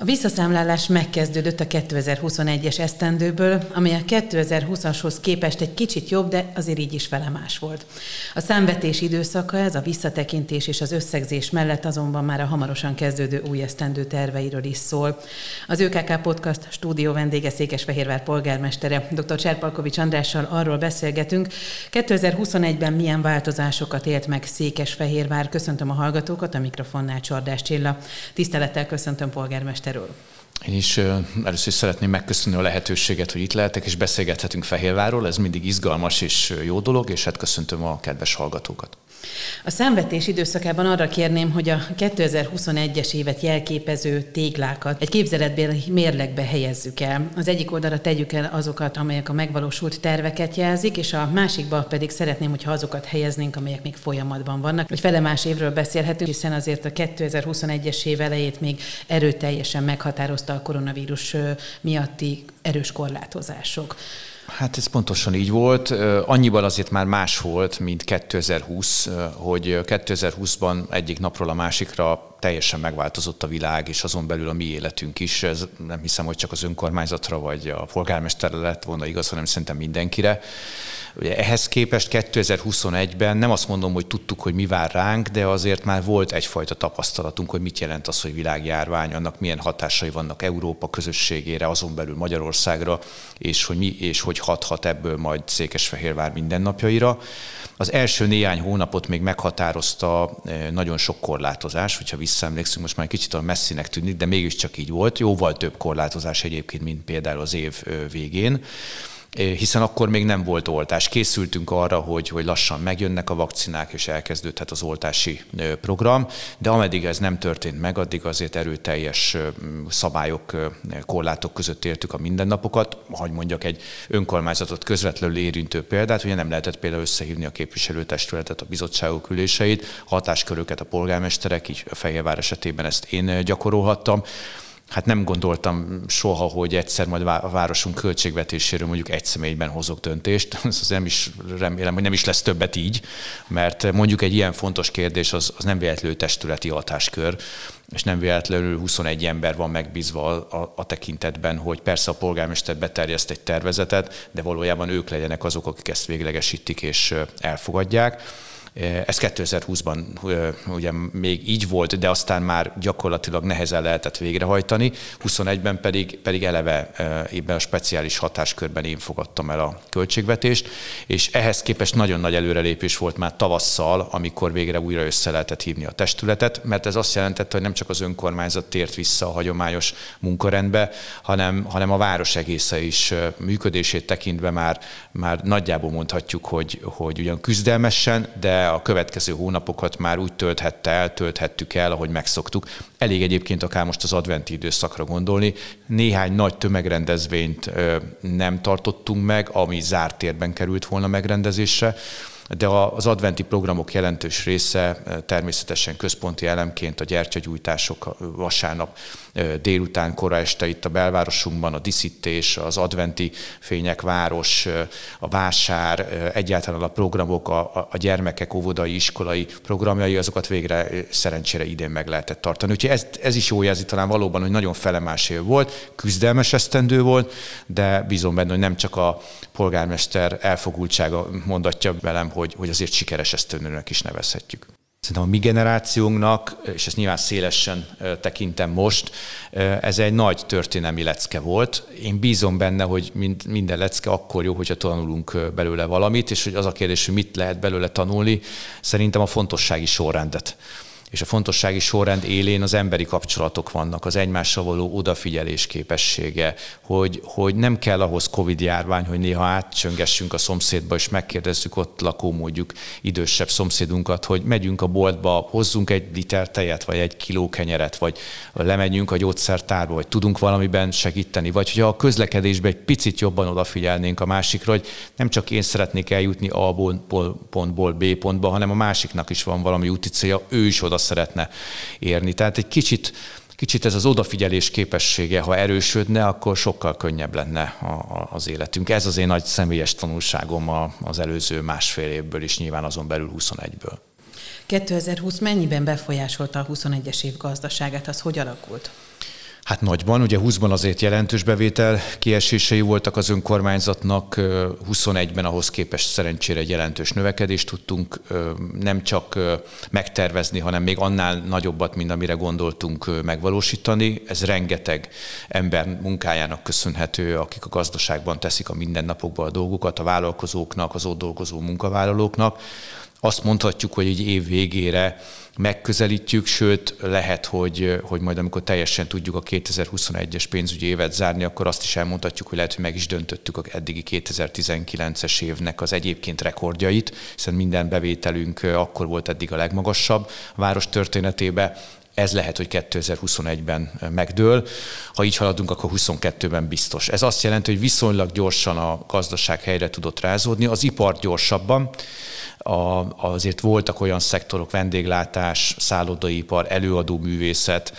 A visszaszámlálás megkezdődött a 2021-es esztendőből, amely a 2020-ashoz képest egy kicsit jobb, de azért így is felemás volt. A számvetés időszaka ez a visszatekintés és az összegzés mellett azonban már a hamarosan kezdődő új esztendő terveiről is szól. Az ÖKK Podcast stúdió vendége Székesfehérvár polgármestere dr. Cserpalkovics Andrással arról beszélgetünk, 2021-ben milyen változásokat élt meg Székesfehérvár. Köszöntöm a hallgatókat, a mikrofonnál Csordás Csilla. Tisztelettel köszöntöm polgármester erről? Én is először is szeretném megköszönni a lehetőséget, hogy itt lehetek, és beszélgethetünk Fehérvárról. Ez mindig izgalmas és jó dolog, és hát köszöntöm a kedves hallgatókat. A számvetés időszakában arra kérném, hogy a 2021-es évet jelképező téglákat egy képzeletbéli mérlegbe helyezzük el. Az egyik oldalra tegyük el azokat, amelyek a megvalósult terveket jelzik, és a másikba pedig szeretném, hogyha azokat helyeznénk, amelyek még folyamatban vannak. Vagy fele más évről beszélhetünk, hiszen azért a 2021-es év elejét még erőteljesen meghatározta a koronavírus miatti erős korlátozások. Hát ez pontosan így volt. Annyiban azért már más volt, mint 2020, hogy 2020-ban egyik napról a másikra teljesen megváltozott a világ, és azon belül a mi életünk is. Ez nem hiszem, hogy csak az önkormányzatra vagy a polgármesterre lett volna igaz, hanem szerintem mindenkire. Ugye ehhez képest 2021-ben nem azt mondom, hogy tudtuk, hogy mi vár ránk, de azért már volt egyfajta tapasztalatunk, hogy mit jelent az, hogy világjárvány, annak milyen hatásai vannak Európa közösségére, azon belül Magyarországra, és hogy, mi, és hogy hathat ebből majd Székesfehérvár mindennapjaira. Az első néhány hónapot még meghatározta eh, nagyon sok korlátozás, hogyha visszaemlékszünk, most már egy kicsit a messzinek tűnik, de mégiscsak így volt. Jóval több korlátozás egyébként, mint például az év végén hiszen akkor még nem volt oltás. Készültünk arra, hogy, hogy lassan megjönnek a vakcinák, és elkezdődhet az oltási program, de ameddig ez nem történt meg, addig azért erőteljes szabályok, korlátok között értük a mindennapokat. Hogy mondjak egy önkormányzatot közvetlenül érintő példát, ugye nem lehetett például összehívni a képviselőtestületet, a bizottságok üléseit, hatásköröket a polgármesterek, így a Fehérvár esetében ezt én gyakorolhattam hát nem gondoltam soha, hogy egyszer majd a városunk költségvetéséről mondjuk egy személyben hozok döntést. Az nem is remélem, hogy nem is lesz többet így, mert mondjuk egy ilyen fontos kérdés az, az nem véletlenül testületi hatáskör, és nem véletlenül 21 ember van megbízva a, a tekintetben, hogy persze a polgármester beterjeszt egy tervezetet, de valójában ők legyenek azok, akik ezt véglegesítik és elfogadják. Ez 2020-ban ugye még így volt, de aztán már gyakorlatilag nehezen lehetett végrehajtani. 21-ben pedig, pedig eleve ebben a speciális hatáskörben én fogadtam el a költségvetést, és ehhez képest nagyon nagy előrelépés volt már tavasszal, amikor végre újra össze lehetett hívni a testületet, mert ez azt jelentette, hogy nem csak az önkormányzat tért vissza a hagyományos munkarendbe, hanem, hanem a város egésze is működését tekintve már, már nagyjából mondhatjuk, hogy, hogy ugyan küzdelmesen, de a következő hónapokat már úgy tölthette el, tölthettük el, ahogy megszoktuk. Elég egyébként akár most az adventi időszakra gondolni. Néhány nagy tömegrendezvényt nem tartottunk meg, ami zárt térben került volna megrendezésre de az adventi programok jelentős része természetesen központi elemként a gyertyagyújtások vasárnap délután, kora este itt a belvárosunkban, a diszítés, az adventi fények város, a vásár, egyáltalán a programok, a, a gyermekek óvodai, iskolai programjai, azokat végre szerencsére idén meg lehetett tartani. Úgyhogy ez, ez is jó jelzi talán valóban, hogy nagyon felemás év volt, küzdelmes esztendő volt, de bízom benne, hogy nem csak a polgármester elfogultsága mondatja velem, hogy, hogy azért sikeres esztendőnek is nevezhetjük. Szerintem a mi generációnknak, és ezt nyilván szélesen tekintem most, ez egy nagy történelmi lecke volt. Én bízom benne, hogy minden lecke akkor jó, hogyha tanulunk belőle valamit, és hogy az a kérdés, hogy mit lehet belőle tanulni, szerintem a fontossági sorrendet és a fontossági sorrend élén az emberi kapcsolatok vannak, az egymással való odafigyelés képessége, hogy, hogy nem kell ahhoz Covid járvány, hogy néha átcsöngessünk a szomszédba, és megkérdezzük ott lakó mondjuk idősebb szomszédunkat, hogy megyünk a boltba, hozzunk egy liter tejet, vagy egy kiló kenyeret, vagy lemegyünk a gyógyszertárba, vagy tudunk valamiben segíteni, vagy hogyha a közlekedésben egy picit jobban odafigyelnénk a másikra, hogy nem csak én szeretnék eljutni A pontból B pontba, hanem a másiknak is van valami úti célja, ő is oda szeretne érni. Tehát egy kicsit kicsit ez az odafigyelés képessége, ha erősödne, akkor sokkal könnyebb lenne a, a, az életünk. Ez az én nagy személyes tanulságom a, az előző másfél évből is, nyilván azon belül 21-ből. 2020 mennyiben befolyásolta a 21-es év gazdaságát, az hogy alakult? Hát nagyban, ugye 20-ban azért jelentős bevétel kiesései voltak az önkormányzatnak, 21-ben ahhoz képest szerencsére egy jelentős növekedést tudtunk nem csak megtervezni, hanem még annál nagyobbat, mint amire gondoltunk megvalósítani. Ez rengeteg ember munkájának köszönhető, akik a gazdaságban teszik a mindennapokban a dolgokat, a vállalkozóknak, az ott dolgozó munkavállalóknak. Azt mondhatjuk, hogy egy év végére megközelítjük, sőt lehet, hogy, hogy majd amikor teljesen tudjuk a 2021-es pénzügyi évet zárni, akkor azt is elmondhatjuk, hogy lehet, hogy meg is döntöttük a eddigi 2019-es évnek az egyébként rekordjait, hiszen minden bevételünk akkor volt eddig a legmagasabb a város történetébe, ez lehet, hogy 2021-ben megdől. Ha így haladunk, akkor 22-ben biztos. Ez azt jelenti, hogy viszonylag gyorsan a gazdaság helyre tudott rázódni, az ipar gyorsabban, a, azért voltak olyan szektorok, vendéglátás, szállodaipar, előadó művészet,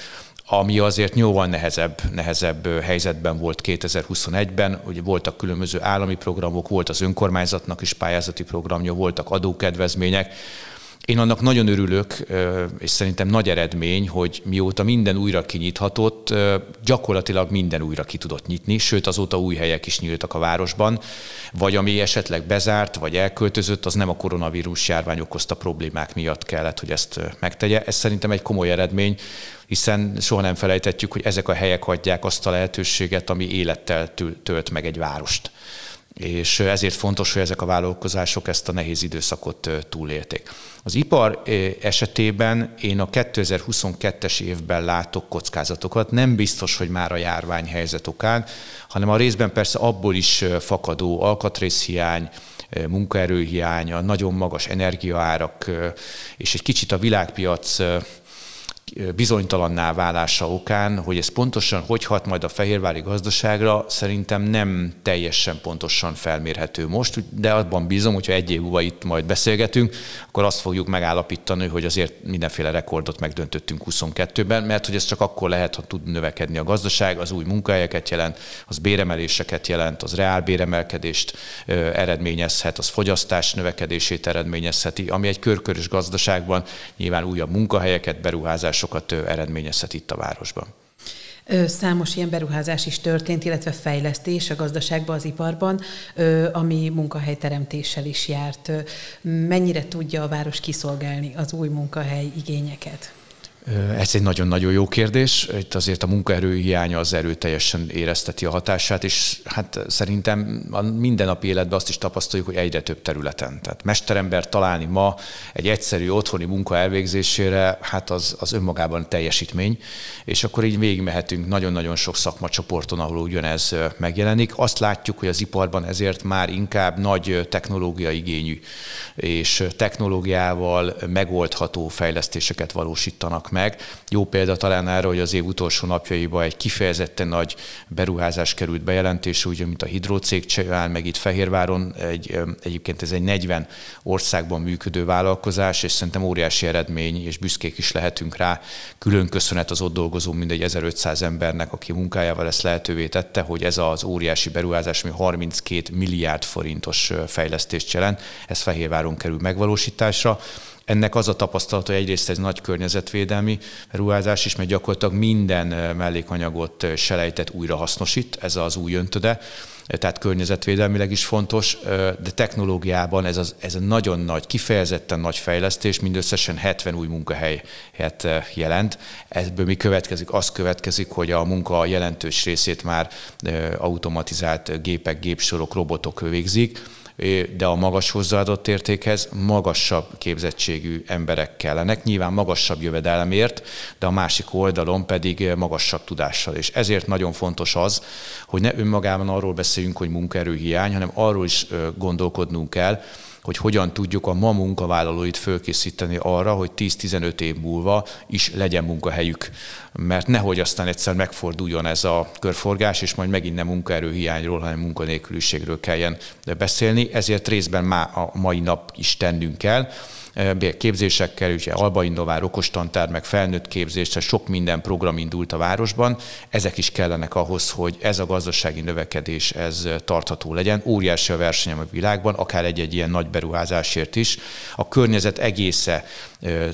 ami azért jóval nehezebb, nehezebb helyzetben volt 2021-ben. Ugye voltak különböző állami programok, volt az önkormányzatnak is pályázati programja, voltak adókedvezmények, én annak nagyon örülök, és szerintem nagy eredmény, hogy mióta minden újra kinyithatott, gyakorlatilag minden újra ki tudott nyitni, sőt azóta új helyek is nyíltak a városban, vagy ami esetleg bezárt, vagy elköltözött, az nem a koronavírus járvány okozta problémák miatt kellett, hogy ezt megtegye. Ez szerintem egy komoly eredmény, hiszen soha nem felejtetjük, hogy ezek a helyek adják azt a lehetőséget, ami élettel tölt meg egy várost és ezért fontos, hogy ezek a vállalkozások ezt a nehéz időszakot túlélték. Az ipar esetében én a 2022-es évben látok kockázatokat, nem biztos, hogy már a járványhelyzet okán, hanem a részben persze abból is fakadó alkatrészhiány, munkaerőhiány, nagyon magas energiaárak, és egy kicsit a világpiac bizonytalanná válása okán, hogy ez pontosan hogy hat majd a fehérvári gazdaságra, szerintem nem teljesen pontosan felmérhető most, de abban bízom, hogyha egy év múlva itt majd beszélgetünk, akkor azt fogjuk megállapítani, hogy azért mindenféle rekordot megdöntöttünk 22-ben, mert hogy ez csak akkor lehet, ha tud növekedni a gazdaság, az új munkahelyeket jelent, az béremeléseket jelent, az reál béremelkedést eredményezhet, az fogyasztás növekedését eredményezheti, ami egy körkörös gazdaságban nyilván újabb munkahelyeket, beruházás sokat eredményezhet itt a városban. Számos ilyen beruházás is történt, illetve fejlesztés a gazdaságban, az iparban, ami munkahelyteremtéssel is járt. Mennyire tudja a város kiszolgálni az új munkahely igényeket? Ez egy nagyon-nagyon jó kérdés. Itt azért a munkaerő hiánya az erőteljesen érezteti a hatását, és hát szerintem a mindennapi életben azt is tapasztaljuk, hogy egyre több területen. Tehát mesterember találni ma egy egyszerű otthoni munka elvégzésére, hát az, az önmagában teljesítmény, és akkor így végigmehetünk nagyon-nagyon sok szakmacsoporton, ahol ugyanez megjelenik. Azt látjuk, hogy az iparban ezért már inkább nagy technológia igényű, és technológiával megoldható fejlesztéseket valósítanak meg. Jó példa talán arra, hogy az év utolsó napjaiban egy kifejezetten nagy beruházás került bejelentés, úgy, mint a hidrocég csinál, meg itt Fehérváron, egy, egyébként ez egy 40 országban működő vállalkozás, és szerintem óriási eredmény, és büszkék is lehetünk rá. Külön köszönet az ott dolgozó mindegy 1500 embernek, aki munkájával ezt lehetővé tette, hogy ez az óriási beruházás, ami 32 milliárd forintos fejlesztést jelent, ez Fehérváron kerül megvalósításra. Ennek az a tapasztalat, hogy egyrészt ez nagy környezetvédelmi ruházás is, mert gyakorlatilag minden mellékanyagot selejtet újra hasznosít, ez az új öntöde, tehát környezetvédelmileg is fontos, de technológiában ez, az, ez a nagyon nagy, kifejezetten nagy fejlesztés, mindösszesen 70 új munkahelyet jelent. Ebből mi következik? Az következik, hogy a munka jelentős részét már automatizált gépek, gépsorok, robotok végzik, de a magas hozzáadott értékhez magasabb képzettségű emberek kellenek, nyilván magasabb jövedelemért, de a másik oldalon pedig magasabb tudással. És ezért nagyon fontos az, hogy ne önmagában arról beszéljünk, hogy munkaerőhiány, hanem arról is gondolkodnunk kell, hogy hogyan tudjuk a ma munkavállalóit fölkészíteni arra, hogy 10-15 év múlva is legyen munkahelyük. Mert nehogy aztán egyszer megforduljon ez a körforgás, és majd megint nem munkaerőhiányról, hanem munkanélküliségről kelljen beszélni. Ezért részben má a mai nap is tennünk kell képzésekkel, ugye Alba Innovár, okostantármek, felnőtt képzés, sok minden program indult a városban. Ezek is kellenek ahhoz, hogy ez a gazdasági növekedés ez tartható legyen. Óriási a verseny a világban, akár egy-egy ilyen nagy beruházásért is. A környezet egésze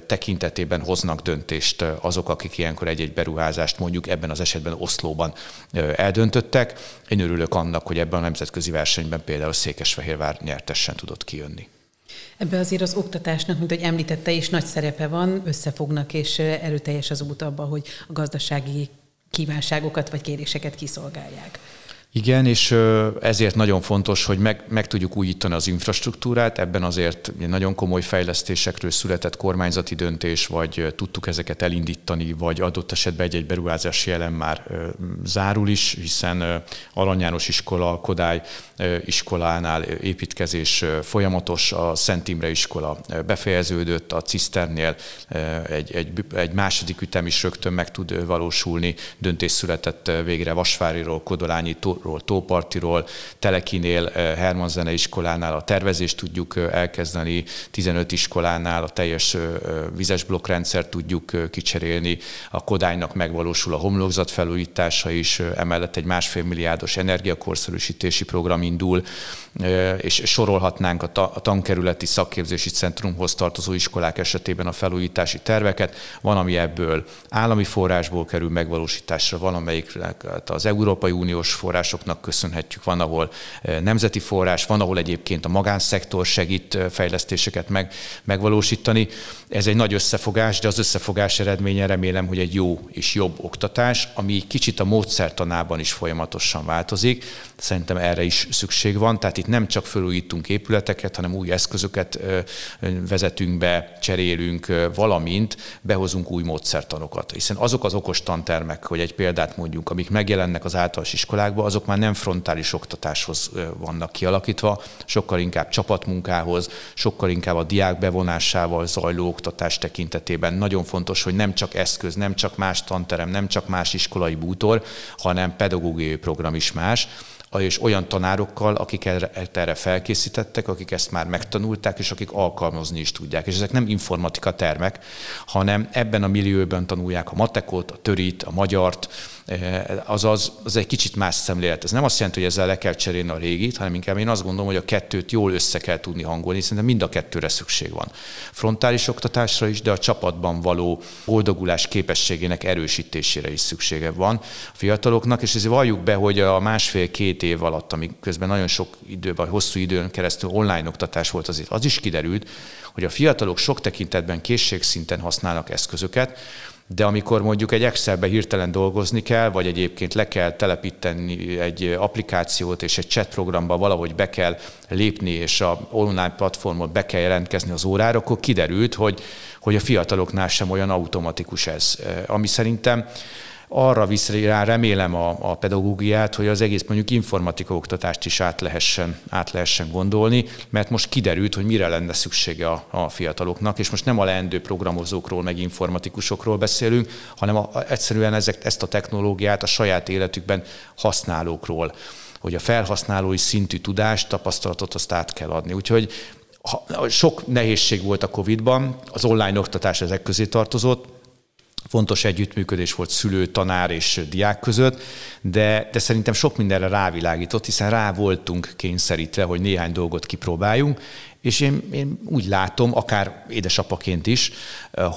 tekintetében hoznak döntést azok, akik ilyenkor egy-egy beruházást mondjuk ebben az esetben Oszlóban eldöntöttek. Én örülök annak, hogy ebben a nemzetközi versenyben például Székesfehérvár nyertessen tudott kijönni. Ebbe azért az oktatásnak, mint hogy említette is, nagy szerepe van, összefognak, és erőteljes az út abba, hogy a gazdasági kívánságokat vagy kéréseket kiszolgálják. Igen, és ezért nagyon fontos, hogy meg, meg tudjuk újítani az infrastruktúrát. Ebben azért nagyon komoly fejlesztésekről született kormányzati döntés, vagy tudtuk ezeket elindítani, vagy adott esetben egy-egy beruházási elem már zárul is, hiszen Alany János iskola, Kodály iskolánál építkezés folyamatos, a Szent Imre iskola befejeződött, a Ciszternél egy, egy, egy második ütem is rögtön meg tud valósulni. Döntés született végre Vasváriról, Kodolányi ról Tópartiról, Telekinél, eh, Herman Zene iskolánál a tervezést tudjuk eh, elkezdeni, 15 iskolánál a teljes eh, vizes blokkrendszert tudjuk kicserélni, a Kodánynak megvalósul a homlokzat felújítása is, emellett egy másfél milliárdos energiakorszerűsítési program indul, és sorolhatnánk a tankerületi szakképzési centrumhoz tartozó iskolák esetében a felújítási terveket. Van, ami ebből állami forrásból kerül megvalósításra, valamelyik az Európai Uniós források forrásoknak köszönhetjük, van, ahol nemzeti forrás, van, ahol egyébként a magánszektor segít fejlesztéseket meg, megvalósítani. Ez egy nagy összefogás, de az összefogás eredménye remélem, hogy egy jó és jobb oktatás, ami kicsit a módszertanában is folyamatosan változik. Szerintem erre is szükség van, tehát itt nem csak felújítunk épületeket, hanem új eszközöket vezetünk be, cserélünk, valamint behozunk új módszertanokat. Hiszen azok az okos tantermek, hogy egy példát mondjuk, amik megjelennek az általános iskolákban, azok már nem frontális oktatáshoz vannak kialakítva, sokkal inkább csapatmunkához, sokkal inkább a diák bevonásával zajló oktatás tekintetében. Nagyon fontos, hogy nem csak eszköz, nem csak más tanterem, nem csak más iskolai bútor, hanem pedagógiai program is más és olyan tanárokkal, akik erre, felkészítettek, akik ezt már megtanulták, és akik alkalmazni is tudják. És ezek nem informatika termek, hanem ebben a millióban tanulják a matekot, a törit, a magyart, eh, azaz az egy kicsit más szemlélet. Ez nem azt jelenti, hogy ezzel le kell cserélni a régit, hanem inkább én azt gondolom, hogy a kettőt jól össze kell tudni hangolni, hiszen mind a kettőre szükség van. Frontális oktatásra is, de a csapatban való boldogulás képességének erősítésére is szüksége van a fiataloknak, és ezért valljuk be, hogy a másfél-két év alatt, amíg közben nagyon sok idő, vagy hosszú időn keresztül online oktatás volt, azért az is kiderült, hogy a fiatalok sok tekintetben készségszinten használnak eszközöket, de amikor mondjuk egy Excelbe hirtelen dolgozni kell, vagy egyébként le kell telepíteni egy applikációt, és egy chat programba valahogy be kell lépni, és a online platformot be kell jelentkezni az órára, akkor kiderült, hogy, hogy a fiataloknál sem olyan automatikus ez. Ami szerintem arra visz rá, remélem a, a pedagógiát, hogy az egész mondjuk informatika oktatást is át lehessen, át lehessen gondolni, mert most kiderült, hogy mire lenne szüksége a, a fiataloknak, és most nem a leendő programozókról, meg informatikusokról beszélünk, hanem a, egyszerűen ezek, ezt a technológiát a saját életükben használókról hogy a felhasználói szintű tudást, tapasztalatot azt át kell adni. Úgyhogy sok nehézség volt a Covid-ban, az online oktatás ezek közé tartozott, fontos együttműködés volt szülő, tanár és diák között, de, de szerintem sok mindenre rávilágított, hiszen rá voltunk kényszerítve, hogy néhány dolgot kipróbáljunk, és én, én úgy látom, akár édesapaként is,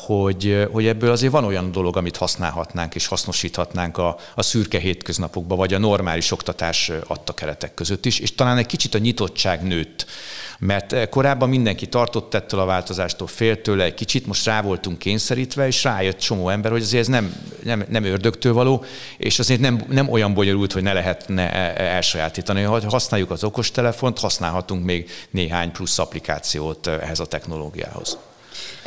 hogy, hogy ebből azért van olyan dolog, amit használhatnánk és hasznosíthatnánk a, a szürke hétköznapokban, vagy a normális oktatás adta keretek között is, és talán egy kicsit a nyitottság nőtt mert eh, korábban mindenki tartott ettől a változástól, fél tőle egy kicsit, most rá voltunk kényszerítve, és rájött csomó ember, hogy azért ez nem, nem, nem ördögtől való, és azért nem, nem olyan bonyolult, hogy ne lehetne e, e, elsajátítani. Ha használjuk az okostelefont, használhatunk még néhány plusz applikációt eh, ehhez a technológiához.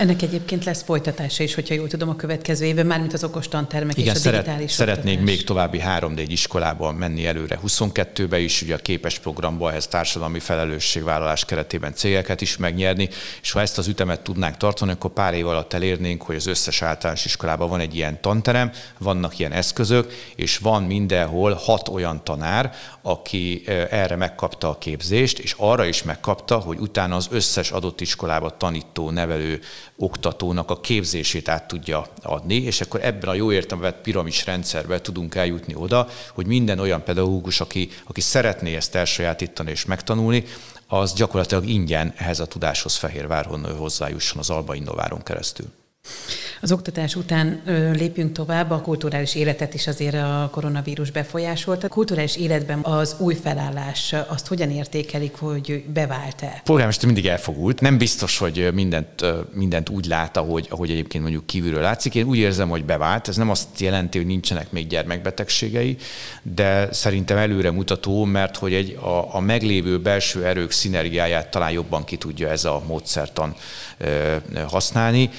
Ennek egyébként lesz folytatása is, hogyha jól tudom, a következő évben, mármint az okos tantermek Igen, és a szeret, digitális szeretnénk oktatás. még további 3-4 iskolában menni előre 22-be is, ugye a képes programba ehhez társadalmi felelősségvállalás keretében cégeket is megnyerni, és ha ezt az ütemet tudnánk tartani, akkor pár év alatt elérnénk, hogy az összes általános iskolában van egy ilyen tanterem, vannak ilyen eszközök, és van mindenhol hat olyan tanár, aki erre megkapta a képzést, és arra is megkapta, hogy utána az összes adott iskolába tanító, nevelő, oktatónak a képzését át tudja adni, és akkor ebben a jó értelme piramis rendszerben tudunk eljutni oda, hogy minden olyan pedagógus, aki, aki szeretné ezt elsajátítani és megtanulni, az gyakorlatilag ingyen ehhez a tudáshoz Fehérvárhon hozzájusson az Alba Innováron keresztül. Az oktatás után ö, lépjünk tovább, a kulturális életet is azért a koronavírus befolyásolta. A kulturális életben az új felállás, azt hogyan értékelik, hogy bevált-e? Polgármester mindig elfogult. Nem biztos, hogy mindent, mindent úgy lát, ahogy, ahogy egyébként mondjuk kívülről látszik. Én úgy érzem, hogy bevált. Ez nem azt jelenti, hogy nincsenek még gyermekbetegségei, de szerintem előre mutató, mert hogy egy, a, a meglévő belső erők szinergiáját talán jobban ki tudja ez a módszertan használni.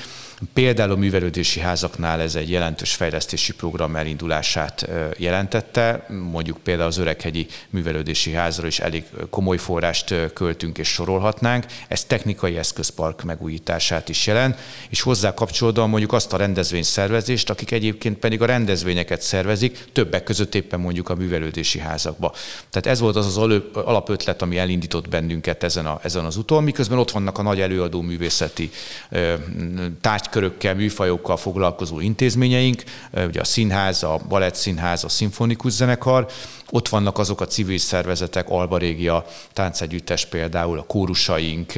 Például a művelődési házaknál ez egy jelentős fejlesztési program elindulását jelentette. Mondjuk például az Öreghegyi Művelődési Házra is elég komoly forrást költünk és sorolhatnánk. Ez technikai eszközpark megújítását is jelent, és hozzá kapcsolódva mondjuk azt a rendezvényszervezést, akik egyébként pedig a rendezvényeket szervezik, többek között éppen mondjuk a művelődési házakba. Tehát ez volt az az alapötlet, ami elindított bennünket ezen, a, ezen az úton, miközben ott vannak a nagy előadó művészeti tárgy körökkel, műfajokkal foglalkozó intézményeink, ugye a színház, a balettszínház, a szimfonikus zenekar, ott vannak azok a civil szervezetek, Alba Régia, táncegyüttes például, a kórusaink,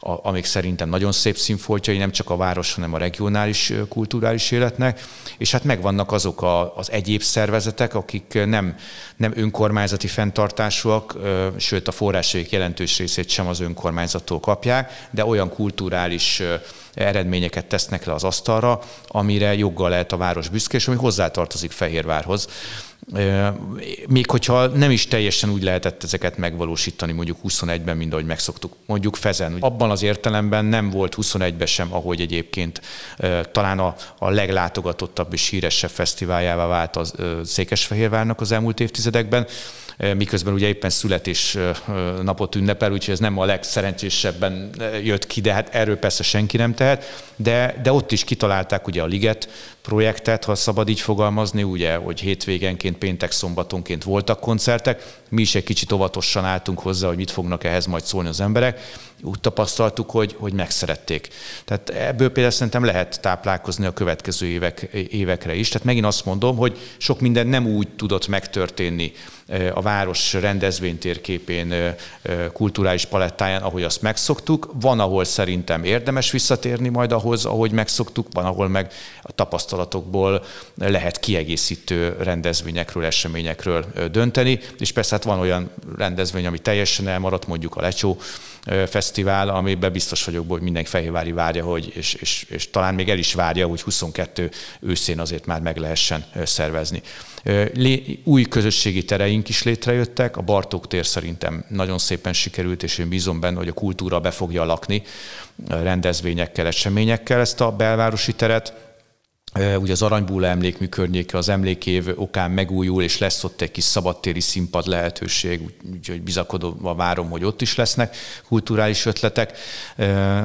amik szerintem nagyon szép színfoltjai, nem csak a város, hanem a regionális kulturális életnek, és hát megvannak azok a, az egyéb szervezetek, akik nem, nem önkormányzati fenntartásúak, sőt a forrásaik jelentős részét sem az önkormányzattól kapják, de olyan kulturális eredményeket tesznek le az asztalra, amire joggal lehet a város büszke, és ami hozzátartozik Fehérvárhoz. Még hogyha nem is teljesen úgy lehetett ezeket megvalósítani mondjuk 21-ben, mint ahogy megszoktuk. Mondjuk Fezen. Abban az értelemben nem volt 21-ben sem, ahogy egyébként talán a, a leglátogatottabb és híresebb fesztiváljává vált a Székesfehérvárnak az elmúlt évtizedekben miközben ugye éppen születés napot ünnepel, úgyhogy ez nem a legszerencsésebben jött ki, de hát erről persze senki nem tehet, de, de ott is kitalálták ugye a Liget projektet, ha szabad így fogalmazni, ugye, hogy hétvégenként, péntek, szombatonként voltak koncertek, mi is egy kicsit óvatosan álltunk hozzá, hogy mit fognak ehhez majd szólni az emberek, úgy tapasztaltuk, hogy, hogy megszerették. Tehát ebből például szerintem lehet táplálkozni a következő évek, évekre is. Tehát megint azt mondom, hogy sok minden nem úgy tudott megtörténni a város rendezvénytérképén, kulturális palettáján, ahogy azt megszoktuk. Van, ahol szerintem érdemes visszatérni majd ahhoz, ahogy megszoktuk, van, ahol meg a tapasztalatokból lehet kiegészítő rendezvényekről, eseményekről dönteni, és persze hát van olyan rendezvény, ami teljesen elmaradt, mondjuk a Lecsó fesztivál, amiben biztos vagyok, hogy mindenki Fehérvári várja, hogy, és, és, és talán még el is várja, hogy 22 őszén azért már meg lehessen szervezni. Új közösségi tereink is létrejöttek, a Bartók tér szerintem nagyon szépen sikerült, és én bízom benne, hogy a kultúra be fogja lakni rendezvényekkel, eseményekkel ezt a belvárosi teret Ugye az Aranybúla emlékmű környéke az emlékév okán megújul, és lesz ott egy kis szabadtéri színpad lehetőség, úgyhogy bizakodva várom, hogy ott is lesznek kulturális ötletek,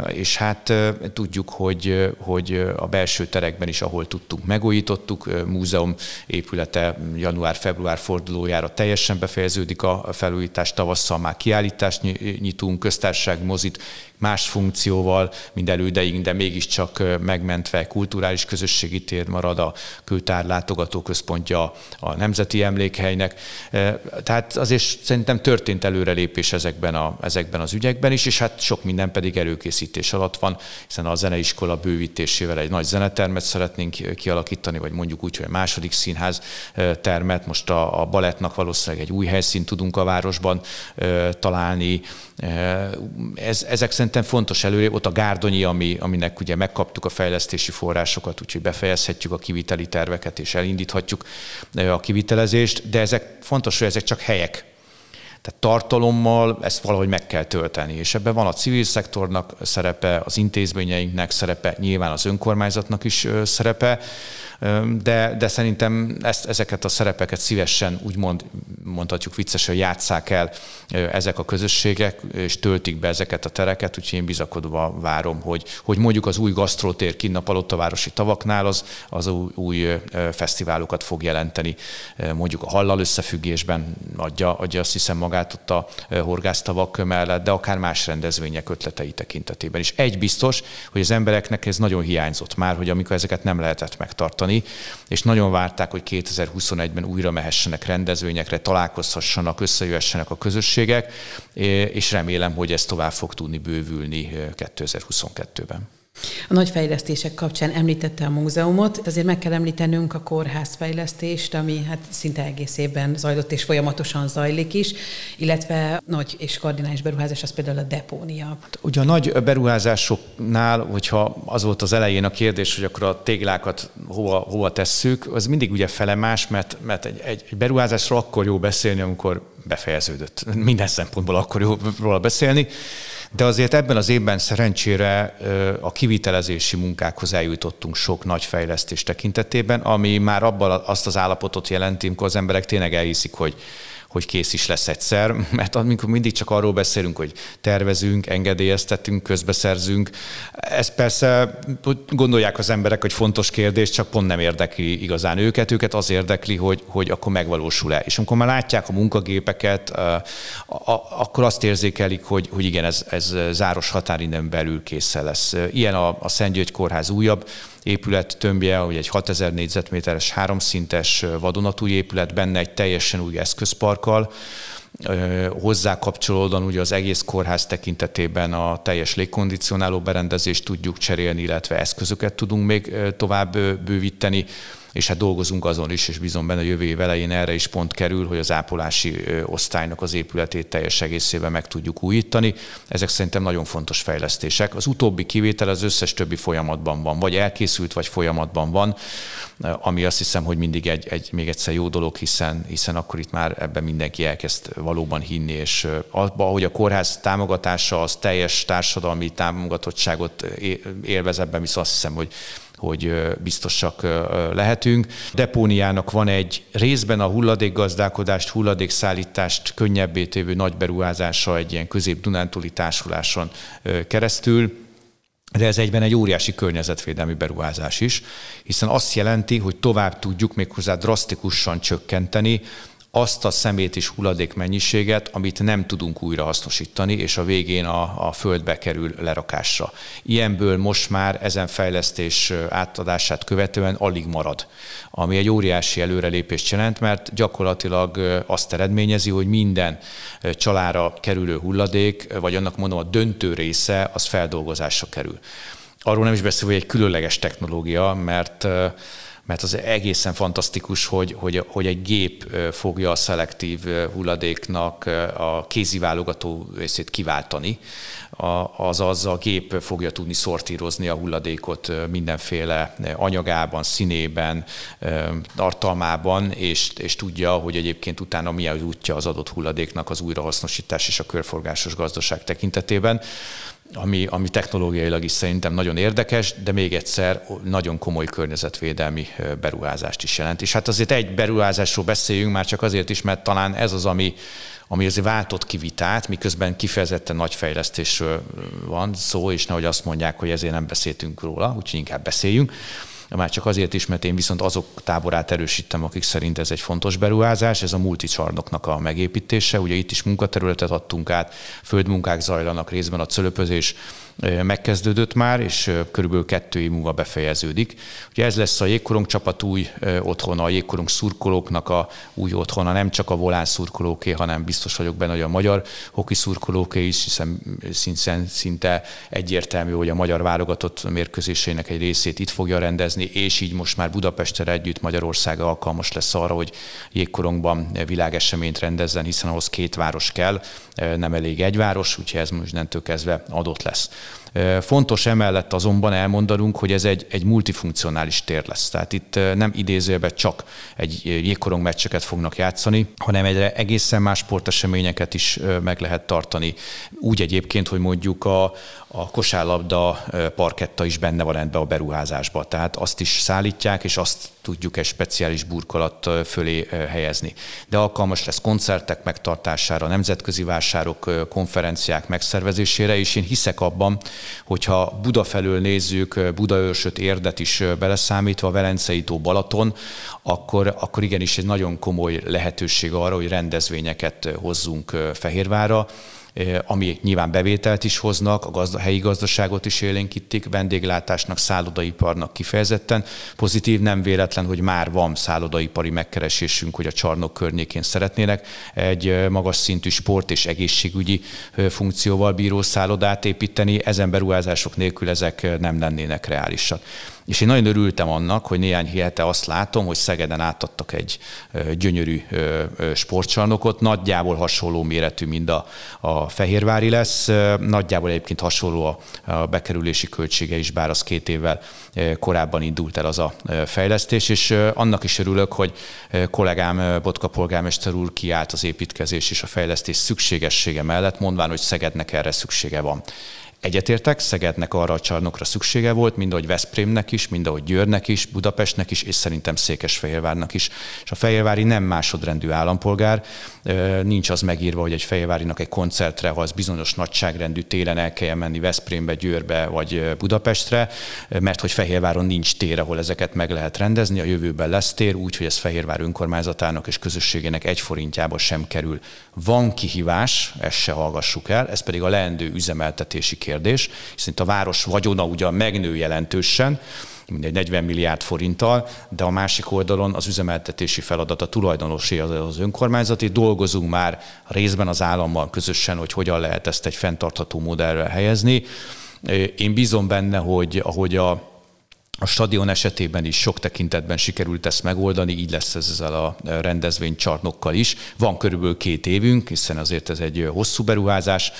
és hát tudjuk, hogy, hogy a belső terekben is, ahol tudtunk, megújítottuk, múzeum épülete január-február fordulójára teljesen befejeződik a felújítás, tavasszal már kiállítást nyitunk, köztársaság mozit más funkcióval, mint elődeink, de mégiscsak megmentve kulturális közösségi tér marad a kültár látogatóközpontja a Nemzeti Emlékhelynek. Tehát azért szerintem történt előrelépés ezekben, a, ezekben az ügyekben is, és hát sok minden pedig előkészítés alatt van, hiszen a zeneiskola bővítésével egy nagy zenetermet szeretnénk kialakítani, vagy mondjuk úgy, hogy a második színház termet, most a, a balettnak valószínűleg egy új helyszínt tudunk a városban találni. Ez, ezek szerintem fontos előre, ott a Gárdonyi, ami, aminek ugye megkaptuk a fejlesztési forrásokat, úgyhogy befejezhetjük a kiviteli terveket és elindíthatjuk a kivitelezést, de ezek fontos, hogy ezek csak helyek. Tehát tartalommal ezt valahogy meg kell tölteni, és ebben van a civil szektornak szerepe, az intézményeinknek szerepe, nyilván az önkormányzatnak is szerepe, de, de szerintem ezt, ezeket a szerepeket szívesen úgymond mondhatjuk viccesen játsszák el ezek a közösségek, és töltik be ezeket a tereket, úgyhogy én bizakodva várom, hogy, hogy mondjuk az új gasztrótér kinn a városi tavaknál az, az új, új fesztiválokat fog jelenteni, mondjuk a hallal összefüggésben adja, adja azt hiszem magát ott a horgásztavak mellett, de akár más rendezvények ötletei tekintetében is. Egy biztos, hogy az embereknek ez nagyon hiányzott már, hogy amikor ezeket nem lehetett megtartani, tartani, és nagyon várták, hogy 2021-ben újra mehessenek rendezvényekre, találkozhassanak, összejöhessenek a közösségek, és remélem, hogy ez tovább fog tudni bővülni 2022-ben. A nagy fejlesztések kapcsán említette a múzeumot, azért meg kell említenünk a kórházfejlesztést, ami hát szinte egész évben zajlott és folyamatosan zajlik is, illetve nagy és kardinális beruházás az például a depónia. Ugye a nagy beruházásoknál, hogyha az volt az elején a kérdés, hogy akkor a téglákat hova, hova tesszük, az mindig ugye fele más, mert, mert egy, egy, egy beruházásról akkor jó beszélni, amikor befejeződött. Minden szempontból akkor jó róla beszélni de azért ebben az évben szerencsére a kivitelezési munkákhoz eljutottunk sok nagy fejlesztés tekintetében, ami már abban azt az állapotot jelenti, amikor az emberek tényleg elhiszik, hogy hogy kész is lesz egyszer, mert amikor mindig csak arról beszélünk, hogy tervezünk, engedélyeztetünk, közbeszerzünk, ez persze gondolják az emberek, hogy fontos kérdés, csak pont nem érdekli igazán őket, őket az érdekli, hogy, hogy akkor megvalósul-e. És amikor már látják a munkagépeket, akkor azt érzékelik, hogy, hogy igen, ez, ez záros határidőn belül készen lesz. Ilyen a, a Szent György Kórház újabb épület tömbje, hogy egy 6000 négyzetméteres háromszintes vadonatúj épület, benne egy teljesen új eszközparkkal, hozzá kapcsolódóan ugye az egész kórház tekintetében a teljes légkondicionáló berendezést tudjuk cserélni, illetve eszközöket tudunk még tovább bővíteni és hát dolgozunk azon is, és bizony benne a jövő év elején erre is pont kerül, hogy az ápolási osztálynak az épületét teljes egészében meg tudjuk újítani. Ezek szerintem nagyon fontos fejlesztések. Az utóbbi kivétel az összes többi folyamatban van, vagy elkészült, vagy folyamatban van, ami azt hiszem, hogy mindig egy, egy még egyszer jó dolog, hiszen, hiszen akkor itt már ebben mindenki elkezd valóban hinni, és abban, hogy a kórház támogatása az teljes társadalmi támogatottságot élvez, ebben viszont azt hiszem, hogy hogy biztosak lehetünk. Depóniának van egy részben a hulladékgazdálkodást, hulladékszállítást könnyebbé tévő nagy beruházása egy ilyen közép-dunántúli társuláson keresztül, de ez egyben egy óriási környezetvédelmi beruházás is, hiszen azt jelenti, hogy tovább tudjuk méghozzá drasztikusan csökkenteni azt a szemét és hulladék amit nem tudunk újra hasznosítani, és a végén a, a földbe kerül lerakásra. Ilyenből most már ezen fejlesztés átadását követően alig marad, ami egy óriási előrelépést jelent, mert gyakorlatilag azt eredményezi, hogy minden csalára kerülő hulladék, vagy annak mondom a döntő része, az feldolgozásra kerül. Arról nem is beszél, hogy egy különleges technológia, mert mert az egészen fantasztikus, hogy, hogy, hogy egy gép fogja a szelektív hulladéknak a kéziválogató részét kiváltani, azaz a gép fogja tudni szortírozni a hulladékot mindenféle anyagában, színében, tartalmában, és, és tudja, hogy egyébként utána mi az útja az adott hulladéknak az újrahasznosítás és a körforgásos gazdaság tekintetében ami, ami technológiailag is szerintem nagyon érdekes, de még egyszer nagyon komoly környezetvédelmi beruházást is jelent. És hát azért egy beruházásról beszéljünk már csak azért is, mert talán ez az, ami, ami azért váltott ki vitát, miközben kifejezetten nagy fejlesztésről van szó, és nehogy azt mondják, hogy ezért nem beszéltünk róla, úgyhogy inkább beszéljünk már csak azért is, mert én viszont azok táborát erősítem, akik szerint ez egy fontos beruházás, ez a multicsarnoknak a megépítése. Ugye itt is munkaterületet adtunk át, földmunkák zajlanak részben a cölöpözés megkezdődött már, és körülbelül kettő év múlva befejeződik. Ugye ez lesz a jégkorong csapat új otthona, a jégkorong szurkolóknak a új otthona, nem csak a volán szurkolóké, hanem biztos vagyok benne, hogy a magyar hoki szurkolóké is, hiszen szinte, szinte egyértelmű, hogy a magyar válogatott mérkőzéseinek egy részét itt fogja rendezni, és így most már Budapestre együtt Magyarország alkalmas lesz arra, hogy jégkorongban világeseményt rendezzen, hiszen ahhoz két város kell, nem elég egy város, úgyhogy ez most kezdve adott lesz. Fontos emellett azonban elmondanunk, hogy ez egy, egy multifunkcionális tér lesz. Tehát itt nem idézőben csak egy jégkorong meccseket fognak játszani, hanem egy egészen más sporteseményeket is meg lehet tartani. Úgy egyébként, hogy mondjuk a, a kosárlabda parketta is benne van ebbe a beruházásba. Tehát azt is szállítják, és azt tudjuk egy speciális burkolat fölé helyezni. De alkalmas lesz koncertek megtartására, nemzetközi vásárok, konferenciák megszervezésére, és én hiszek abban, hogyha Buda felől nézzük, Budaörsöt érdet is beleszámítva, Velencei tó Balaton, akkor, akkor igenis egy nagyon komoly lehetőség arra, hogy rendezvényeket hozzunk Fehérvára, Eh, ami nyilván bevételt is hoznak, a gazda, helyi gazdaságot is élénkítik, vendéglátásnak, szállodaiparnak kifejezetten. Pozitív, nem véletlen, hogy már van szállodaipari megkeresésünk, hogy a csarnok környékén szeretnének egy magas szintű sport és egészségügyi funkcióval bíró szállodát építeni. Ezen beruházások nélkül ezek nem lennének reálisak. És én nagyon örültem annak, hogy néhány hete azt látom, hogy Szegeden átadtak egy gyönyörű sportcsarnokot, nagyjából hasonló méretű, mint a, a Fehérvári lesz, nagyjából egyébként hasonló a, a bekerülési költsége is, bár az két évvel korábban indult el az a fejlesztés, és annak is örülök, hogy kollégám Botka polgármester úr kiállt az építkezés és a fejlesztés szükségessége mellett, mondván, hogy Szegednek erre szüksége van. Egyetértek, Szegednek arra a csarnokra szüksége volt, mind ahogy Veszprémnek is, mind ahogy Győrnek is, Budapestnek is, és szerintem Székesfehérvárnak is. És a Fehérvári nem másodrendű állampolgár, nincs az megírva, hogy egy Fehérvárinak egy koncertre, ha az bizonyos nagyságrendű télen el kell menni Veszprémbe, Győrbe vagy Budapestre, mert hogy Fehérváron nincs tér, ahol ezeket meg lehet rendezni, a jövőben lesz tér, úgyhogy ez Fehérvár önkormányzatának és közösségének egy forintjába sem kerül. Van kihívás, ezt se hallgassuk el, ez pedig a leendő üzemeltetési kérdés kérdés, hiszen a város vagyona ugyan megnő jelentősen, mindegy 40 milliárd forinttal, de a másik oldalon az üzemeltetési feladat a tulajdonosé az, az önkormányzati. Dolgozunk már részben az állammal közösen, hogy hogyan lehet ezt egy fenntartható modellre helyezni. Én bízom benne, hogy ahogy a a stadion esetében is sok tekintetben sikerült ezt megoldani, így lesz ez ezzel a rendezvény csarnokkal is. Van körülbelül két évünk, hiszen azért ez egy hosszú beruházás,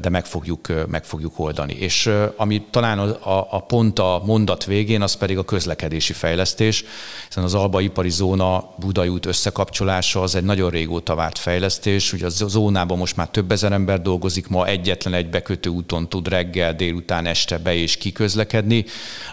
de meg fogjuk, meg fogjuk oldani. És ami talán a, a pont a mondat végén, az pedig a közlekedési fejlesztés, hiszen az Alba ipari zóna Budai út összekapcsolása az egy nagyon régóta várt fejlesztés. Ugye a zónában most már több ezer ember dolgozik, ma egyetlen egy bekötő úton tud reggel, délután, este be és kiközlekedni.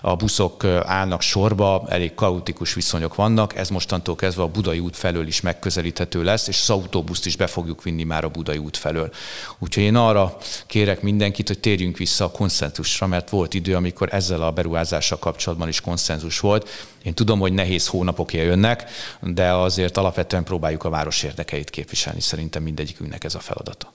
A buszok állnak sorba, elég kaotikus viszonyok vannak, ez mostantól kezdve a Budai út felől is megközelíthető lesz, és az autóbuszt is be fogjuk vinni már a Budai út felől. Úgyhogy én arra kérek mindenkit, hogy térjünk vissza a konszenzusra, mert volt idő, amikor ezzel a beruházással kapcsolatban is konszenzus volt. Én tudom, hogy nehéz hónapok jönnek, de azért alapvetően próbáljuk a város érdekeit képviselni. Szerintem mindegyikünknek ez a feladata.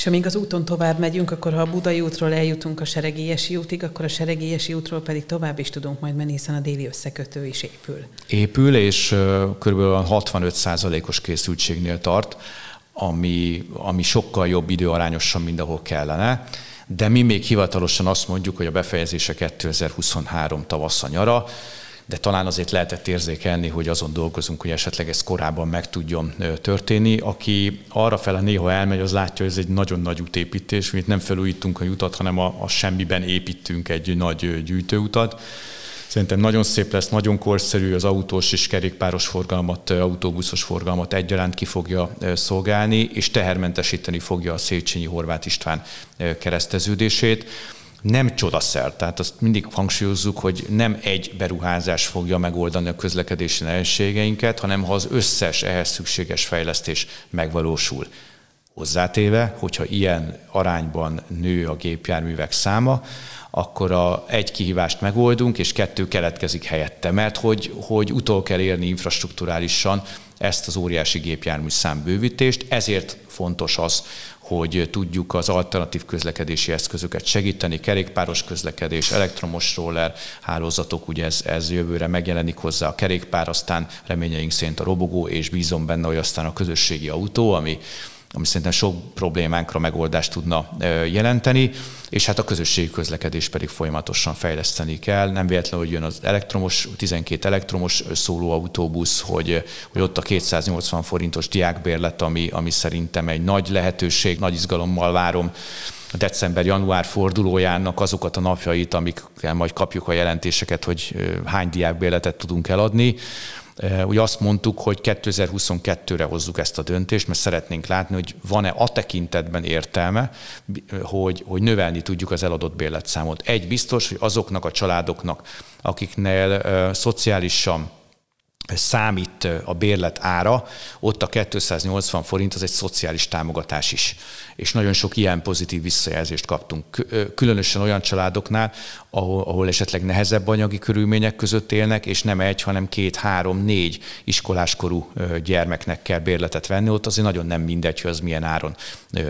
És amíg az úton tovább megyünk, akkor ha a Budai útról eljutunk a Seregélyesi útig, akkor a Seregélyesi útról pedig tovább is tudunk majd menni, hiszen a déli összekötő is épül. Épül, és kb. 65%-os készültségnél tart, ami, ami sokkal jobb időarányosan, mint ahol kellene. De mi még hivatalosan azt mondjuk, hogy a befejezése 2023 tavasz nyara, de talán azért lehetett érzékelni, hogy azon dolgozunk, hogy esetleg ez korábban meg tudjon történni. Aki arra fele néha elmegy, az látja, hogy ez egy nagyon nagy útépítés, mi nem felújítunk a utat, hanem a, a semmiben építünk egy nagy gyűjtőutat. Szerintem nagyon szép lesz, nagyon korszerű, az autós és kerékpáros forgalmat, autóbuszos forgalmat egyaránt ki fogja szolgálni, és tehermentesíteni fogja a Széchenyi Horváth István kereszteződését nem csodaszer. Tehát azt mindig hangsúlyozzuk, hogy nem egy beruházás fogja megoldani a közlekedési nehézségeinket, hanem ha az összes ehhez szükséges fejlesztés megvalósul. Hozzátéve, hogyha ilyen arányban nő a gépjárművek száma, akkor a egy kihívást megoldunk, és kettő keletkezik helyette, mert hogy, hogy utol kell érni infrastruktúrálisan ezt az óriási gépjármű számbővítést, ezért fontos az, hogy tudjuk az alternatív közlekedési eszközöket segíteni, kerékpáros közlekedés, elektromos roller hálózatok, ugye ez, ez jövőre megjelenik hozzá a kerékpár, aztán reményeink szerint a robogó, és bízom benne, hogy aztán a közösségi autó, ami ami szerintem sok problémánkra megoldást tudna jelenteni, és hát a közösségi közlekedés pedig folyamatosan fejleszteni kell. Nem véletlenül, hogy jön az elektromos, 12 elektromos szólóautóbusz, hogy, hogy ott a 280 forintos diákbérlet, ami, ami szerintem egy nagy lehetőség, nagy izgalommal várom a december-január fordulójának azokat a napjait, amikkel majd kapjuk a jelentéseket, hogy hány diákbérletet tudunk eladni. Ugye azt mondtuk, hogy 2022-re hozzuk ezt a döntést, mert szeretnénk látni, hogy van-e a tekintetben értelme, hogy, hogy növelni tudjuk az eladott bérletszámot. Egy biztos, hogy azoknak a családoknak, akiknél uh, szociálisan számít a bérlet ára, ott a 280 forint az egy szociális támogatás is. És nagyon sok ilyen pozitív visszajelzést kaptunk. Különösen olyan családoknál, ahol, ahol esetleg nehezebb anyagi körülmények között élnek, és nem egy, hanem két, három, négy iskoláskorú gyermeknek kell bérletet venni, ott azért nagyon nem mindegy, hogy az milyen áron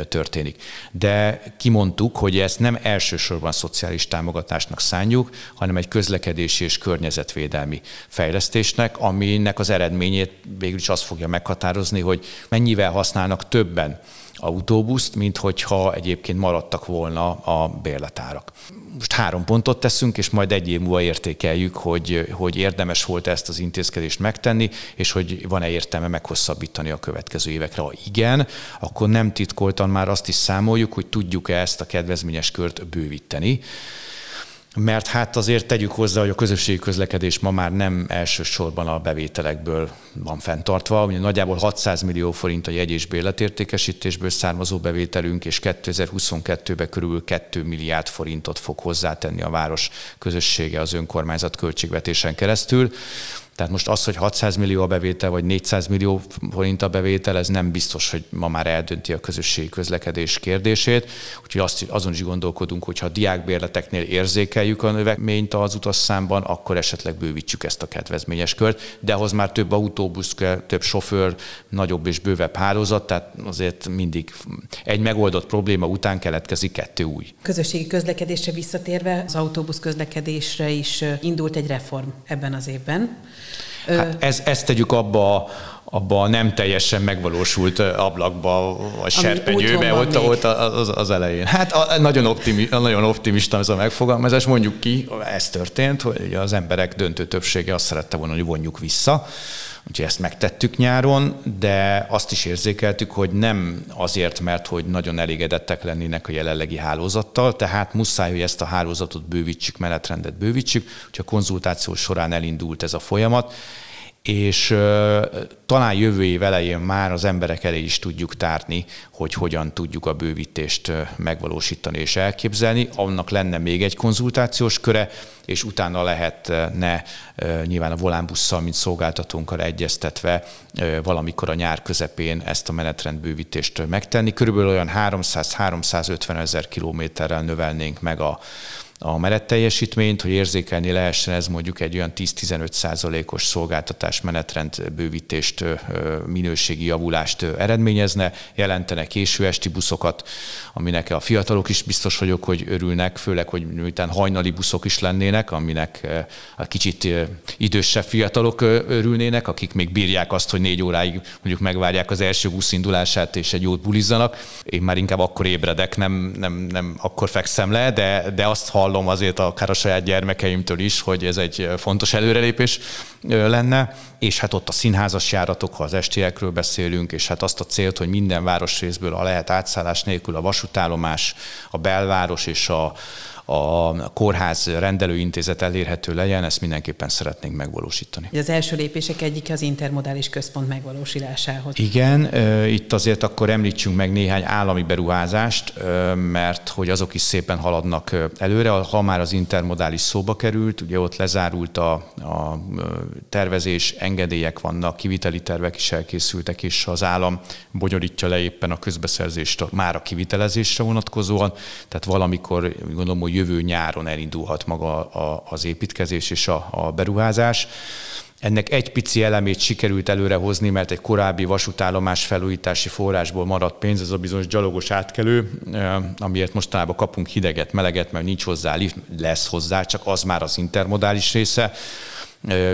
történik. De kimondtuk, hogy ezt nem elsősorban szociális támogatásnak szánjuk, hanem egy közlekedési és környezetvédelmi fejlesztésnek, aminek az eredményét végül is azt fogja meghatározni, hogy mennyivel használnak többen autóbuszt, mint hogyha egyébként maradtak volna a bérletárak. Most három pontot teszünk, és majd egy év múlva értékeljük, hogy, hogy érdemes volt ezt az intézkedést megtenni, és hogy van-e értelme meghosszabbítani a következő évekre. Ha igen, akkor nem titkoltan már azt is számoljuk, hogy tudjuk-e ezt a kedvezményes kört bővíteni mert hát azért tegyük hozzá, hogy a közösségi közlekedés ma már nem elsősorban a bevételekből van fenntartva. Ugye nagyjából 600 millió forint a jegy és bérletértékesítésből származó bevételünk, és 2022-ben körülbelül 2 milliárd forintot fog hozzátenni a város közössége az önkormányzat költségvetésen keresztül. Tehát most az, hogy 600 millió a bevétel, vagy 400 millió forint a bevétel, ez nem biztos, hogy ma már eldönti a közösségi közlekedés kérdését. Úgyhogy azt, azon is gondolkodunk, hogy ha a diákbérleteknél érzékeljük a növekményt az utasszámban, akkor esetleg bővítsük ezt a kedvezményes kört, de ahhoz már több autóbusz kell, több sofőr, nagyobb és bővebb hálózat, tehát azért mindig egy megoldott probléma után keletkezik kettő új. Közösségi közlekedésre visszatérve, az autóbusz közlekedésre is indult egy reform ebben az évben. Hát ez, ezt tegyük abba abba a nem teljesen megvalósult ablakba, vagy serpenyőbe, ott, ott az, az elején. Hát a, nagyon, optimi, nagyon optimista ez a megfogalmazás. Mondjuk ki, ez történt, hogy az emberek döntő többsége azt szerette volna, hogy vonjuk vissza. Úgyhogy ezt megtettük nyáron, de azt is érzékeltük, hogy nem azért, mert hogy nagyon elégedettek lennének a jelenlegi hálózattal, tehát muszáj, hogy ezt a hálózatot bővítsük, menetrendet bővítsük. Úgyhogy a konzultáció során elindult ez a folyamat, és talán jövő év elején már az emberek elé is tudjuk tárni, hogy hogyan tudjuk a bővítést megvalósítani és elképzelni. Annak lenne még egy konzultációs köre, és utána lehetne nyilván a volánbusszal, mint szolgáltatónkkal egyeztetve valamikor a nyár közepén ezt a menetrendbővítést megtenni. Körülbelül olyan 300-350 ezer kilométerrel növelnénk meg a, a teljesítményt, hogy érzékelni lehessen ez mondjuk egy olyan 10-15 százalékos szolgáltatás menetrend bővítést, minőségi javulást eredményezne, jelentene késő esti buszokat, aminek a fiatalok is biztos vagyok, hogy örülnek, főleg, hogy miután hajnali buszok is lennének, aminek a kicsit idősebb fiatalok örülnének, akik még bírják azt, hogy négy óráig mondjuk megvárják az első busz indulását, és egy jót bulizzanak. Én már inkább akkor ébredek, nem, nem, nem akkor fekszem le, de, de azt hall hallom azért akár a saját gyermekeimtől is, hogy ez egy fontos előrelépés lenne, és hát ott a színházas járatok, ha az estiekről beszélünk, és hát azt a célt, hogy minden városrészből a lehet átszállás nélkül a vasútállomás, a belváros és a, a kórház rendelőintézet elérhető legyen, ezt mindenképpen szeretnénk megvalósítani. Az első lépések egyik az intermodális központ megvalósulásához. Igen, itt azért akkor említsünk meg néhány állami beruházást, mert hogy azok is szépen haladnak előre. Ha már az intermodális szóba került, ugye ott lezárult a, a tervezés, engedélyek vannak, kiviteli tervek is elkészültek, és az állam bonyolítja le éppen a közbeszerzést már a kivitelezésre vonatkozóan, tehát valamikor gondolom, hogy jövő nyáron elindulhat maga az építkezés és a, a beruházás. Ennek egy pici elemét sikerült előrehozni, mert egy korábbi vasútállomás felújítási forrásból maradt pénz, ez a bizonyos gyalogos átkelő, amiért mostanában kapunk hideget, meleget, mert nincs hozzá lift, lesz hozzá, csak az már az intermodális része,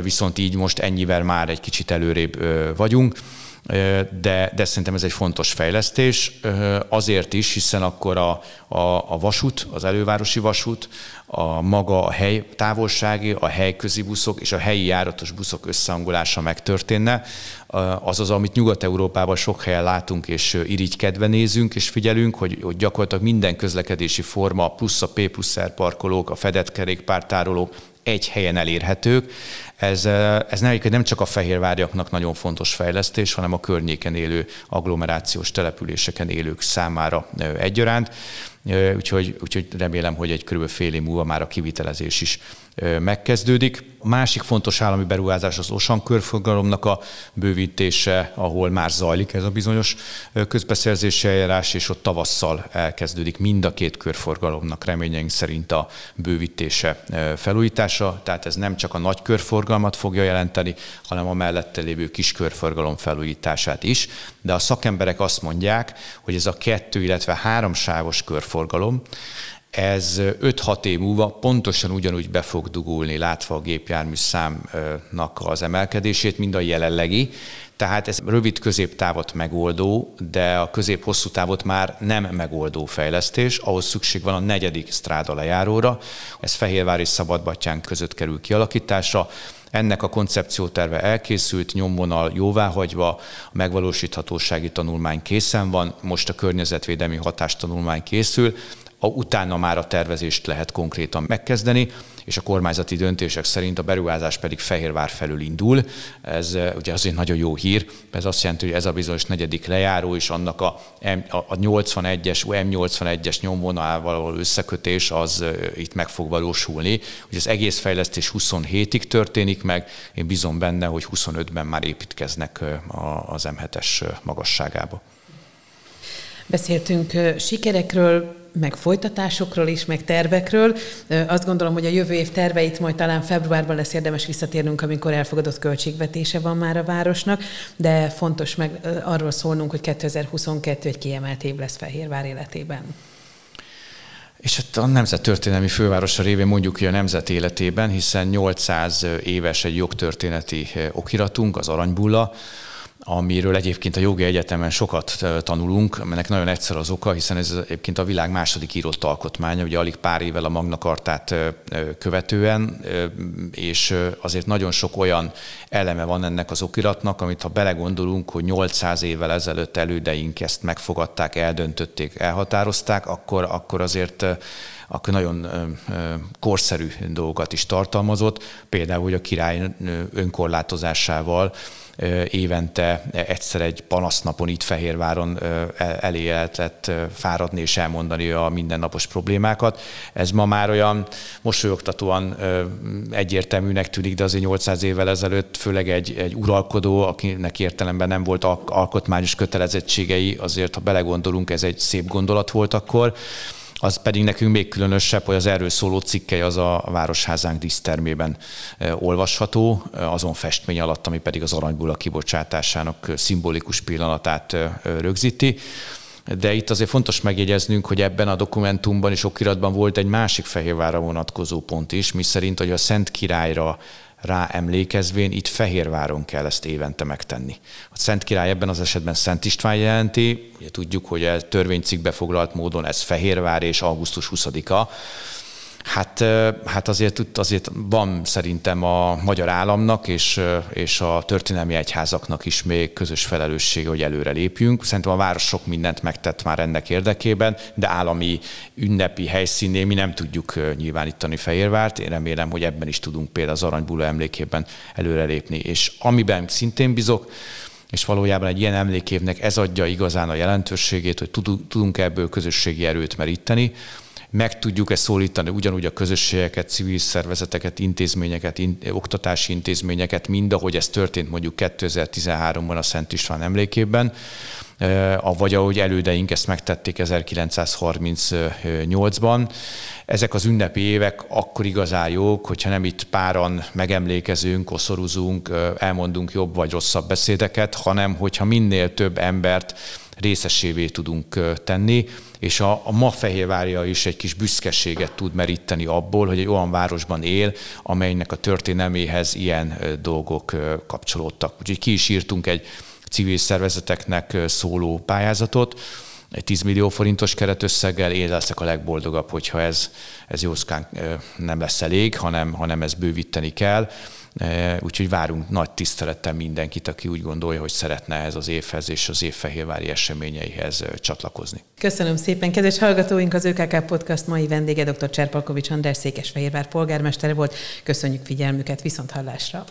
viszont így most ennyivel már egy kicsit előrébb vagyunk de, de szerintem ez egy fontos fejlesztés, azért is, hiszen akkor a, a, a vasút, az elővárosi vasút, a maga a hely távolsági, a helyközi buszok és a helyi járatos buszok összehangolása megtörténne. Az az, amit Nyugat-Európában sok helyen látunk és irigykedve nézünk és figyelünk, hogy, hogy gyakorlatilag minden közlekedési forma, plusz a P plusz R parkolók, a fedett kerékpártárolók egy helyen elérhetők. Ez, ez nem csak a fehérváriaknak nagyon fontos fejlesztés, hanem a környéken élő agglomerációs településeken élők számára egyaránt. Úgyhogy, úgyhogy remélem, hogy egy körülbelül fél év múlva már a kivitelezés is megkezdődik. A másik fontos állami beruházás az Osan körforgalomnak a bővítése, ahol már zajlik ez a bizonyos közbeszerzési eljárás, és ott tavasszal elkezdődik mind a két körforgalomnak reményeink szerint a bővítése, felújítása. Tehát ez nem csak a nagy körforgalmat fogja jelenteni, hanem a mellette lévő kis körforgalom felújítását is. De a szakemberek azt mondják, hogy ez a kettő, illetve háromsávos körforgalom, ez 5-6 év múlva pontosan ugyanúgy be fog dugulni, látva a gépjármű számnak az emelkedését, mint a jelenlegi. Tehát ez rövid középtávot megoldó, de a közép-hosszú távot már nem megoldó fejlesztés, ahhoz szükség van a negyedik stráda lejáróra. Ez Fehérvár és Szabadbatyán között kerül kialakításra. Ennek a koncepcióterve elkészült, nyomvonal jóváhagyva, a megvalósíthatósági tanulmány készen van, most a környezetvédelmi hatástanulmány készül, a, utána már a tervezést lehet konkrétan megkezdeni, és a kormányzati döntések szerint a beruházás pedig Fehérvár felül indul. Ez eh, ugye azért nagyon jó hír, ez azt jelenti, hogy ez a bizonyos negyedik lejáró, és annak a, a 81-es, M81-es nyomvonalával való összekötés az eh, itt meg fog valósulni. Ugye az egész fejlesztés 27-ig történik meg, én bízom benne, hogy 25-ben már építkeznek eh, az M7-es magasságába. Beszéltünk sikerekről, meg folytatásokról is, meg tervekről. Azt gondolom, hogy a jövő év terveit majd talán februárban lesz érdemes visszatérnünk, amikor elfogadott költségvetése van már a városnak, de fontos meg arról szólnunk, hogy 2022 egy kiemelt év lesz Fehérvár életében. És hát a Nemzet Történelmi Fővárosa révén mondjuk, hogy a nemzet életében, hiszen 800 éves egy jogtörténeti okiratunk, az Aranybulla, amiről egyébként a jogi egyetemen sokat tanulunk, ennek nagyon egyszer az oka, hiszen ez egyébként a világ második írott alkotmánya, ugye alig pár évvel a Magna Kartát követően, és azért nagyon sok olyan eleme van ennek az okiratnak, amit ha belegondolunk, hogy 800 évvel ezelőtt elődeink ezt megfogadták, eldöntötték, elhatározták, akkor, akkor azért akkor nagyon korszerű dolgokat is tartalmazott, például, hogy a király önkorlátozásával évente egyszer egy panasznapon itt Fehérváron elé lehetett fáradni és elmondani a mindennapos problémákat. Ez ma már olyan mosolyogtatóan egyértelműnek tűnik, de azért 800 évvel ezelőtt főleg egy, egy uralkodó, akinek értelemben nem volt alkotmányos kötelezettségei, azért ha belegondolunk, ez egy szép gondolat volt akkor az pedig nekünk még különösebb, hogy az erről szóló cikkely az a Városházánk dísztermében olvasható, azon festmény alatt, ami pedig az aranybula kibocsátásának szimbolikus pillanatát rögzíti. De itt azért fontos megjegyeznünk, hogy ebben a dokumentumban és okiratban volt egy másik Fehérvára vonatkozó pont is, mi szerint, hogy a Szent Királyra rá emlékezvén itt Fehérváron kell ezt évente megtenni. A Szent Király ebben az esetben Szent István jelenti, ugye tudjuk, hogy a törvénycikkbe foglalt módon ez Fehérvár és augusztus 20-a, Hát, hát azért, azért van szerintem a magyar államnak és, és a történelmi egyházaknak is még közös felelőssége, hogy előre lépjünk. Szerintem a város sok mindent megtett már ennek érdekében, de állami ünnepi helyszínnél mi nem tudjuk nyilvánítani Fehérvárt. Én remélem, hogy ebben is tudunk például az Aranybula emlékében előrelépni. És amiben szintén bizok, és valójában egy ilyen emlékévnek ez adja igazán a jelentőségét, hogy tudunk ebből közösségi erőt meríteni, meg tudjuk ezt szólítani ugyanúgy a közösségeket, civil szervezeteket, intézményeket, in, oktatási intézményeket, mind ahogy ez történt mondjuk 2013-ban a Szent István emlékében, vagy ahogy elődeink ezt megtették 1938-ban. Ezek az ünnepi évek akkor igazán jók, hogyha nem itt páran megemlékezünk, koszorúzunk, elmondunk jobb vagy rosszabb beszédeket, hanem hogyha minél több embert részesévé tudunk tenni, és a, a ma Fehérvárja is egy kis büszkeséget tud meríteni abból, hogy egy olyan városban él, amelynek a történelméhez ilyen dolgok kapcsolódtak. Úgyhogy ki is írtunk egy civil szervezeteknek szóló pályázatot, egy 10 millió forintos keretösszeggel, én leszek a legboldogabb, hogyha ez, ez jószkán nem lesz elég, hanem, hanem ez bővíteni kell. Úgyhogy várunk nagy tisztelettel mindenkit, aki úgy gondolja, hogy szeretne ez az évhez és az évfehérvári eseményeihez csatlakozni. Köszönöm szépen. Kedves hallgatóink, az ÖKK Podcast mai vendége dr. Cserpalkovics András Székesfehérvár polgármestere volt. Köszönjük figyelmüket, viszont hallásra.